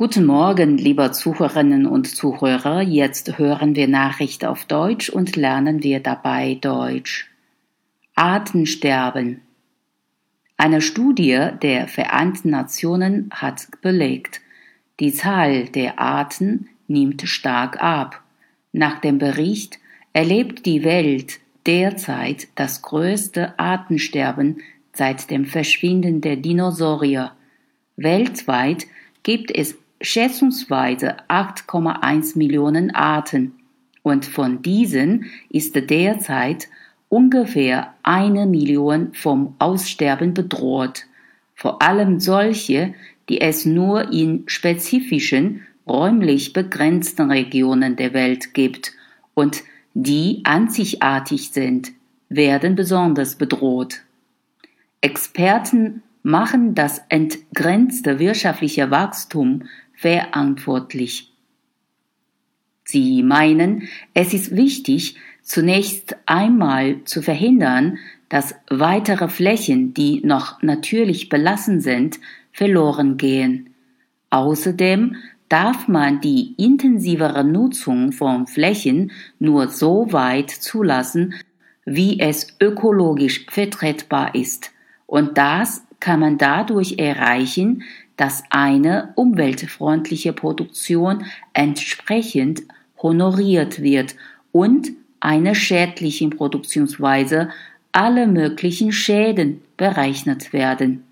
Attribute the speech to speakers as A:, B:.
A: Guten Morgen, liebe Zuhörerinnen und Zuhörer. Jetzt hören wir Nachricht auf Deutsch und lernen wir dabei Deutsch. Artensterben. Eine Studie der Vereinten Nationen hat belegt, die Zahl der Arten nimmt stark ab. Nach dem Bericht erlebt die Welt derzeit das größte Artensterben seit dem Verschwinden der Dinosaurier. Weltweit gibt es schätzungsweise 8,1 Millionen Arten und von diesen ist derzeit ungefähr eine Million vom Aussterben bedroht, vor allem solche, die es nur in spezifischen, räumlich begrenzten Regionen der Welt gibt und die einzigartig sind, werden besonders bedroht. Experten machen das entgrenzte wirtschaftliche Wachstum verantwortlich. Sie meinen, es ist wichtig, zunächst einmal zu verhindern, dass weitere Flächen, die noch natürlich belassen sind, verloren gehen. Außerdem darf man die intensivere Nutzung von Flächen nur so weit zulassen, wie es ökologisch vertretbar ist. Und das kann man dadurch erreichen, dass eine umweltfreundliche Produktion entsprechend honoriert wird und einer schädlichen Produktionsweise alle möglichen Schäden berechnet werden.